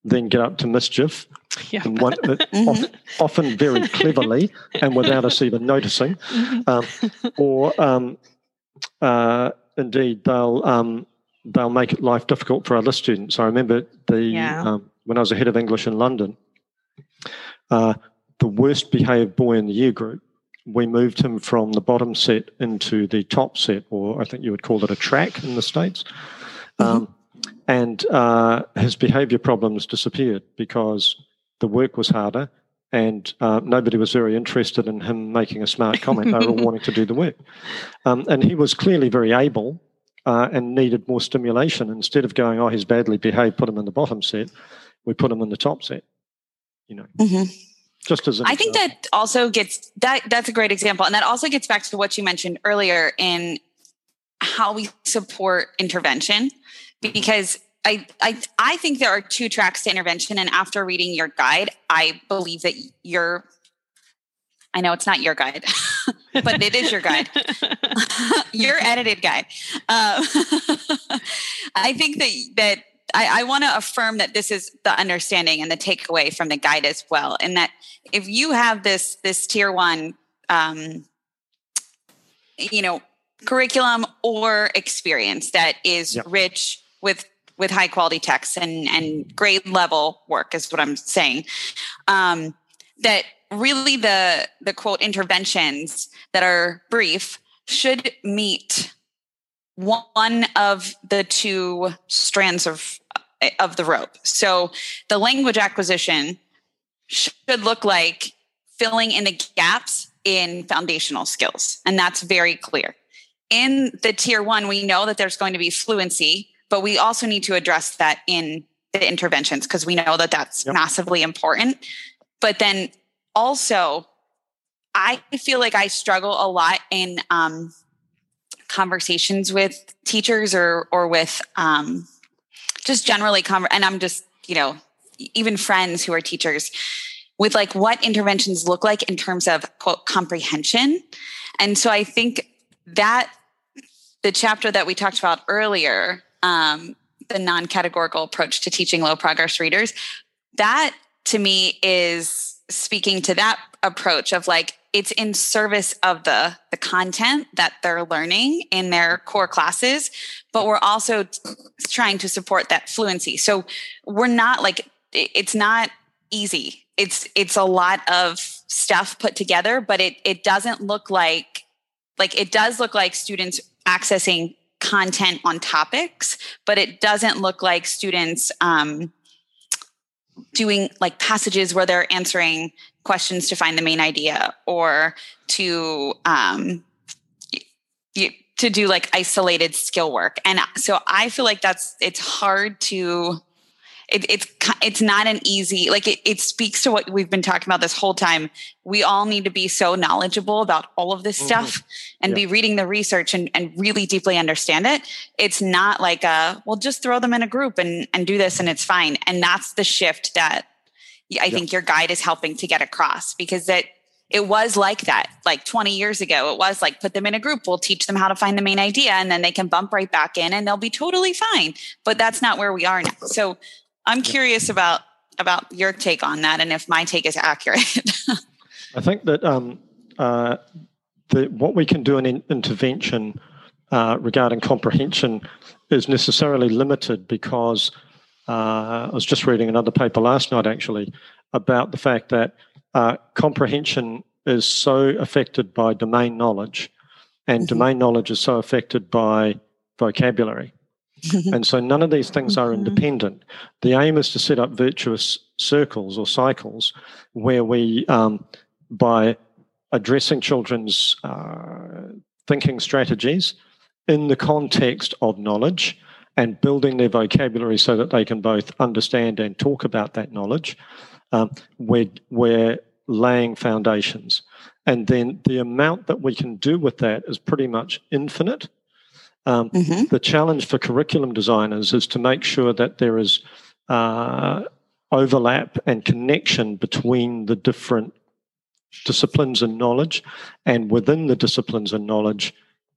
then get up to mischief, yep. one, uh, mm-hmm. often very cleverly and without us even noticing, mm-hmm. um, or um, uh, indeed they'll um, they'll make life difficult for other students. I remember the yeah. um, when I was a head of English in London, uh, the worst behaved boy in the year group, we moved him from the bottom set into the top set, or I think you would call it a track in the States. Mm-hmm. Um, and uh, his behavior problems disappeared because the work was harder and uh, nobody was very interested in him making a smart comment. they were *laughs* wanting to do the work. Um, and he was clearly very able uh, and needed more stimulation. Instead of going, oh, he's badly behaved, put him in the bottom set, we put him in the top set. You know, mm-hmm. just as I think that also gets that that's a great example, and that also gets back to what you mentioned earlier in how we support intervention, because I, I I think there are two tracks to intervention, and after reading your guide, I believe that you're I know it's not your guide, *laughs* but it is your guide, *laughs* your edited guide. Um, *laughs* I think that that I, I want to affirm that this is the understanding and the takeaway from the guide as well, and that if you have this this tier one, um, you know, curriculum or experience that is yep. rich with with high quality texts and and grade level work is what I'm saying. Um, that really the the quote interventions that are brief should meet one of the two strands of of the rope. So the language acquisition should look like filling in the gaps in foundational skills and that's very clear. In the tier 1 we know that there's going to be fluency, but we also need to address that in the interventions because we know that that's yep. massively important. But then also, I feel like I struggle a lot in um, conversations with teachers or or with um, just generally, and I'm just you know even friends who are teachers with like what interventions look like in terms of quote comprehension. And so I think that the chapter that we talked about earlier, um, the non categorical approach to teaching low progress readers, that to me is speaking to that approach of like it's in service of the the content that they're learning in their core classes but we're also trying to support that fluency. So we're not like it's not easy. It's it's a lot of stuff put together but it it doesn't look like like it does look like students accessing content on topics but it doesn't look like students um, doing like passages where they're answering questions to find the main idea or to um, to do like isolated skill work. And so i feel like that's it's hard to it, it's it's not an easy like it, it speaks to what we've been talking about this whole time. We all need to be so knowledgeable about all of this mm-hmm. stuff and yeah. be reading the research and, and really deeply understand it. It's not like a well just throw them in a group and and do this and it's fine. And that's the shift that i think your guide is helping to get across because that it was like that like 20 years ago. It was like put them in a group. We'll teach them how to find the main idea and then they can bump right back in and they'll be totally fine. But that's not where we are now. So I'm curious about about your take on that and if my take is accurate. I think that um, uh, the, what we can do in, in intervention uh, regarding comprehension is necessarily limited because uh, I was just reading another paper last night actually about the fact that uh, comprehension is so affected by domain knowledge, and mm-hmm. domain knowledge is so affected by vocabulary. And so none of these things are mm-hmm. independent. The aim is to set up virtuous circles or cycles where we, um, by addressing children's uh, thinking strategies in the context of knowledge and building their vocabulary so that they can both understand and talk about that knowledge, um, we're, we're laying foundations. And then the amount that we can do with that is pretty much infinite um, mm-hmm. The challenge for curriculum designers is to make sure that there is uh, overlap and connection between the different disciplines and knowledge, and within the disciplines and knowledge,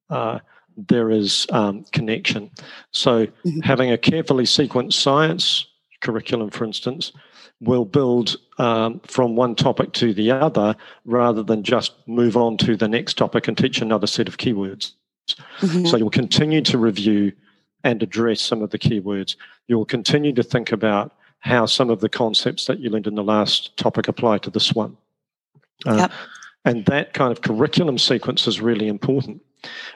uh, there is um, connection. So, mm-hmm. having a carefully sequenced science curriculum, for instance, will build um, from one topic to the other rather than just move on to the next topic and teach another set of keywords. Mm-hmm. So you'll continue to review and address some of the keywords. You'll continue to think about how some of the concepts that you learned in the last topic apply to this one. Uh, yep. And that kind of curriculum sequence is really important.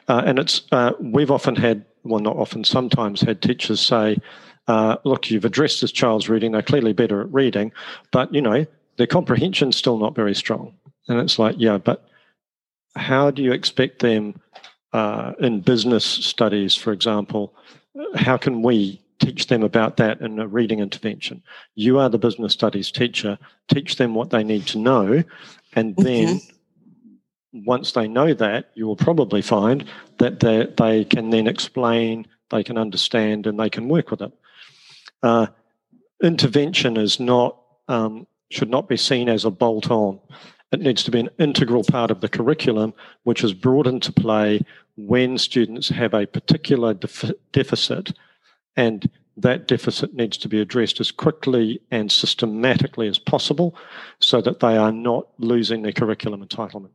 Uh, and it's uh, we've often had, well, not often, sometimes had teachers say, uh, "Look, you've addressed this child's reading; they're clearly better at reading, but you know their comprehension's still not very strong." And it's like, yeah, but how do you expect them uh, in business studies, for example, how can we teach them about that in a reading intervention? You are the business studies teacher. Teach them what they need to know, and then mm-hmm. once they know that, you will probably find that they, they can then explain, they can understand, and they can work with it. Uh, intervention is not um, should not be seen as a bolt on. It needs to be an integral part of the curriculum, which is brought into play when students have a particular def- deficit, and that deficit needs to be addressed as quickly and systematically as possible so that they are not losing their curriculum entitlement.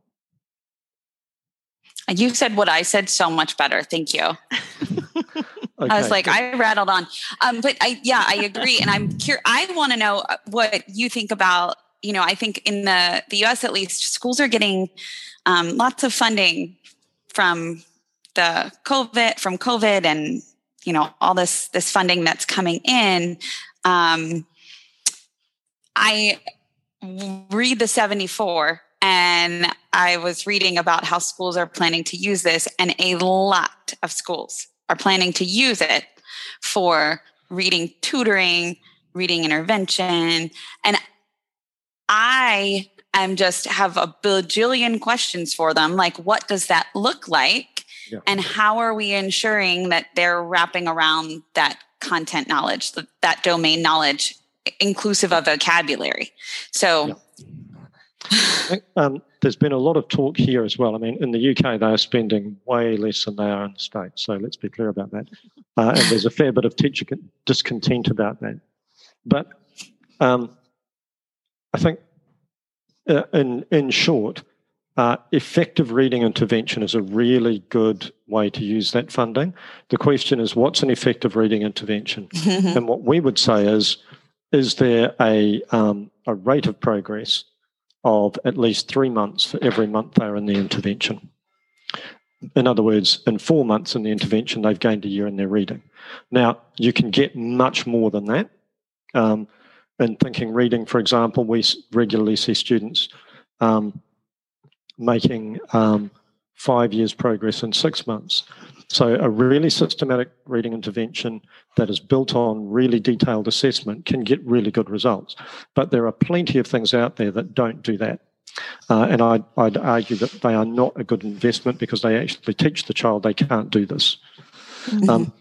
You said what I said so much better. Thank you. okay, *laughs* I was like. I rattled on. Um, but I, yeah, I agree. And I'm curious, I want to know what you think about you know, I think in the the U.S. at least, schools are getting um, lots of funding from the COVID from COVID and you know all this this funding that's coming in. Um, I read the 74 and I was reading about how schools are planning to use this, and a lot of schools are planning to use it for reading tutoring, reading intervention. And I am just have a bajillion questions for them. Like, what does that look like? Yeah. And how are we ensuring that they're wrapping around that content knowledge, that, that domain knowledge, inclusive of vocabulary? So, yeah. um, there's been a lot of talk here as well. I mean, in the UK, they are spending way less than they are in the States. So let's be clear about that. Uh, and there's a fair bit of teacher discontent about that. But um, I think, uh, in, in short, uh, effective reading intervention is a really good way to use that funding. The question is, what's an effective reading intervention? *laughs* and what we would say is, is there a, um, a rate of progress of at least three months for every month they're in the intervention. In other words, in four months in the intervention, they've gained a year in their reading. Now, you can get much more than that. Um, in thinking reading, for example, we regularly see students um, making um, five years progress in six months. So, a really systematic reading intervention that is built on really detailed assessment can get really good results. But there are plenty of things out there that don't do that. Uh, and I'd, I'd, argue that they are not a good investment because they actually teach the child they can't do this. Mm-hmm. Um,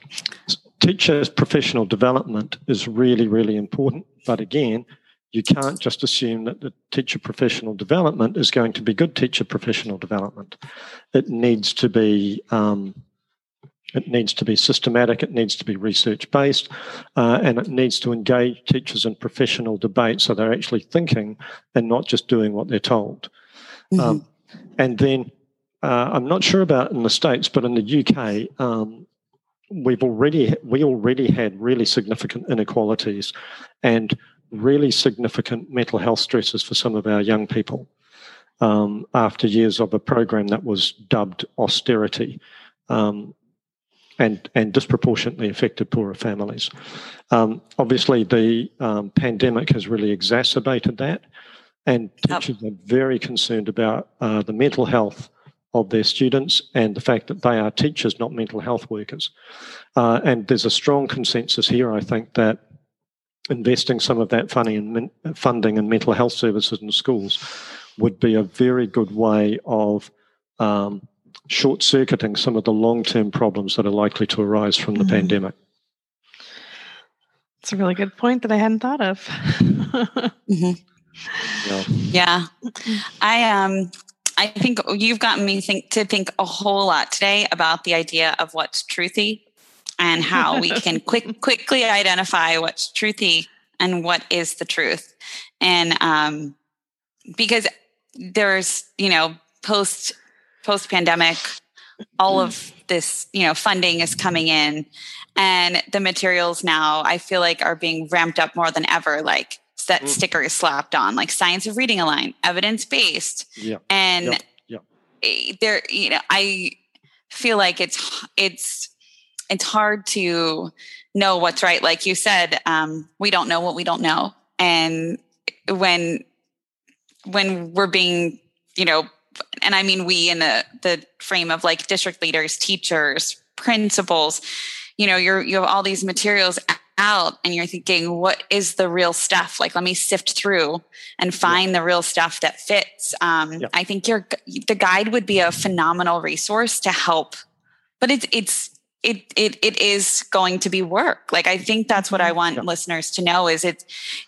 teachers' professional development is really, really important. But again, you can't just assume that the teacher professional development is going to be good teacher professional development. It needs to be um, it needs to be systematic, it needs to be research based, uh, and it needs to engage teachers in professional debate so they're actually thinking and not just doing what they're told. Mm-hmm. Um, and then uh, I'm not sure about in the States, but in the UK, um, we've already we already had really significant inequalities and really significant mental health stresses for some of our young people um, after years of a program that was dubbed austerity. Um, and, and disproportionately affected poorer families. Um, obviously, the um, pandemic has really exacerbated that, and teachers are very concerned about uh, the mental health of their students and the fact that they are teachers, not mental health workers. Uh, and there's a strong consensus here, I think, that investing some of that funding in, funding in mental health services in schools would be a very good way of um, short circuiting some of the long term problems that are likely to arise from the mm-hmm. pandemic. It's a really good point that I hadn't thought of. mm-hmm. yeah. yeah. I um I think you've gotten me think to think a whole lot today about the idea of what's truthy and how we *laughs* can quick quickly identify what's truthy and what is the truth. And um because there's, you know, post post pandemic, all of this, you know, funding is coming in and the materials now I feel like are being ramped up more than ever. Like that mm. sticker is slapped on, like science of reading align, evidence based. Yeah. And yeah. Yeah. there, you know, I feel like it's it's it's hard to know what's right. Like you said, um, we don't know what we don't know. And when when we're being, you know, and I mean we in the the frame of like district leaders, teachers, principals, you know, you're you have all these materials out and you're thinking, what is the real stuff? Like, let me sift through and find yeah. the real stuff that fits. Um, yeah. I think your the guide would be a phenomenal resource to help, but it's it's it it it is going to be work. Like I think that's what I mm-hmm. want yeah. listeners to know is it's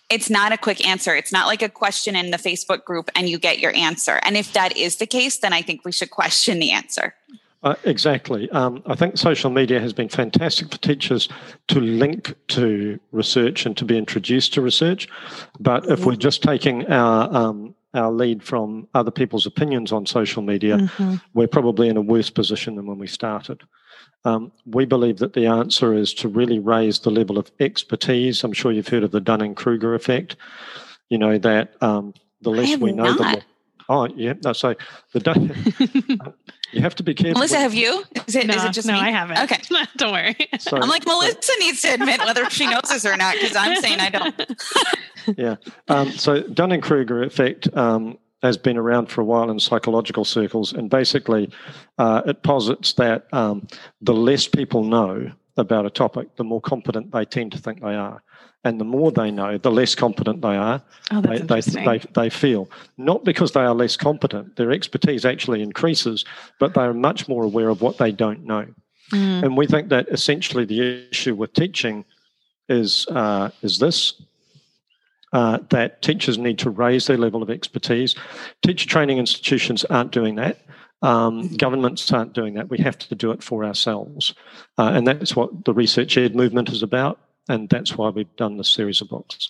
it's not a quick answer. It's not like a question in the Facebook group and you get your answer. And if that is the case, then I think we should question the answer. Uh, exactly. Um, I think social media has been fantastic for teachers to link to research and to be introduced to research. But if we're just taking our um, our lead from other people's opinions on social media, mm-hmm. we're probably in a worse position than when we started. Um, we believe that the answer is to really raise the level of expertise. I'm sure you've heard of the Dunning Kruger effect. You know that um, the less we know, not. the more. Oh yeah, no. So the *laughs* you have to be careful. Melissa, have you? Is it, no, is it just no? Me? I haven't. Okay, *laughs* don't worry. So, I'm like Melissa needs to admit whether she knows this or not because I'm saying I don't. *laughs* yeah. Um, so Dunning Kruger effect um, has been around for a while in psychological circles, and basically, uh, it posits that um, the less people know about a topic, the more competent they tend to think they are. And the more they know, the less competent they are. Oh, They, they, they, they feel. Not because they are less competent, their expertise actually increases, but they are much more aware of what they don't know. Mm, And we think that essentially the issue with teaching is uh, is this uh, that teachers need to raise their level of expertise. Teacher training institutions aren't doing that. Um, governments aren't doing that. We have to do it for ourselves, uh, and that's what the researchED movement is about. And that's why we've done this series of books.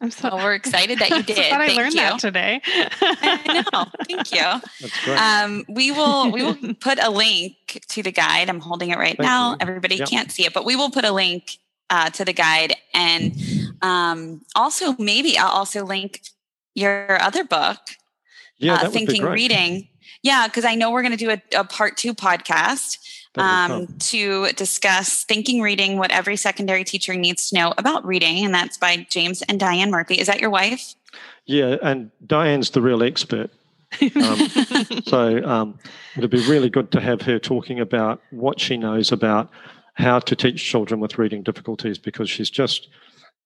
I'm so Well, we're excited that you *laughs* I'm so did. glad I Thank learned you. that today. I know. Thank you. That's great. Um, we will we will *laughs* put a link to the guide. I'm holding it right Thank now. you. Everybody Yep. can't see it, but we will put a link uh, to the guide, and um, also maybe I'll also link your other book, yeah, uh, that would be Thinking great. Reading. Yeah, because I know we're going to do a, a part two podcast That'd be um, to discuss thinking reading, what every secondary teacher needs to know about reading, and that's by James and Diane Murphy. Is that your wife? Yeah, and Diane's the real expert. Um, *laughs* so um, it'd be really good to have her talking about what she knows about how to teach children with reading difficulties because she's just,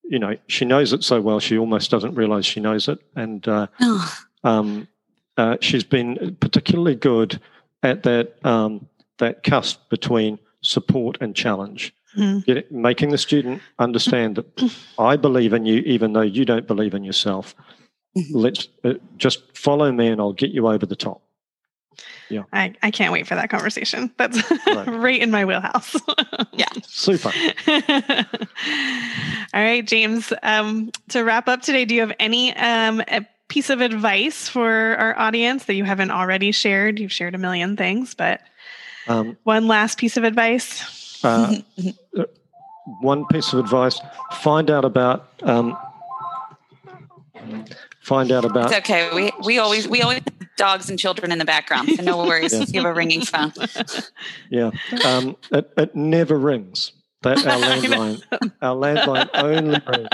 you know, she knows it so well she almost doesn't realize she knows it. And uh, Oh, um, uh, she's been particularly good at that um, that cusp between support and challenge. Mm. Get it, making the student understand that I believe in you, even though you don't believe in yourself. Mhm. Let's uh, just follow me, and I'll get you over the top. I, I can't wait for that conversation. That's Right. *laughs* right in my wheelhouse. *laughs* Yeah, super. *laughs* All right, James. Um, to wrap up today, do you have any um, a piece of advice for our audience that you haven't already shared? You've shared a million things, but Um, one last piece of advice. uh, *laughs* one piece of advice: find out about. Um, find out about. it's okay. We we always we always dogs and children in the background, so no worries. *laughs* Yeah. You have a ringing phone. Yeah, um, it, it never rings. That *laughs* our landline, our landline only rings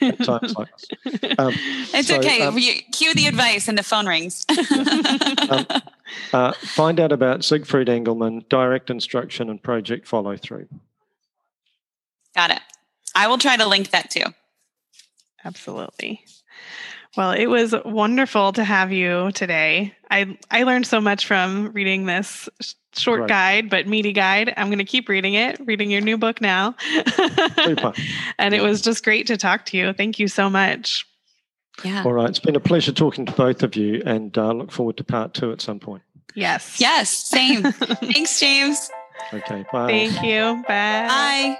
at times like this. Um, It's So, okay. um, you, cue the advice, and the phone rings. *laughs* Um, uh, find out about Siegfried Engelmann, direct instruction, and project follow through. Got it. I will try to link that too. Absolutely. Well, it was wonderful to have you today. I I learned so much from reading this sh- short Right. guide, but meaty guide. I'm going to keep reading it, reading your new book now. Super. *laughs* and it was just great to talk to you. Thank you so much. Yeah. All right, it's been a pleasure talking to both of you, and uh, look forward to part two at some point. Yes. Yes. Same. *laughs* Thanks, James. Okay, bye. Thank you. Bye. Bye.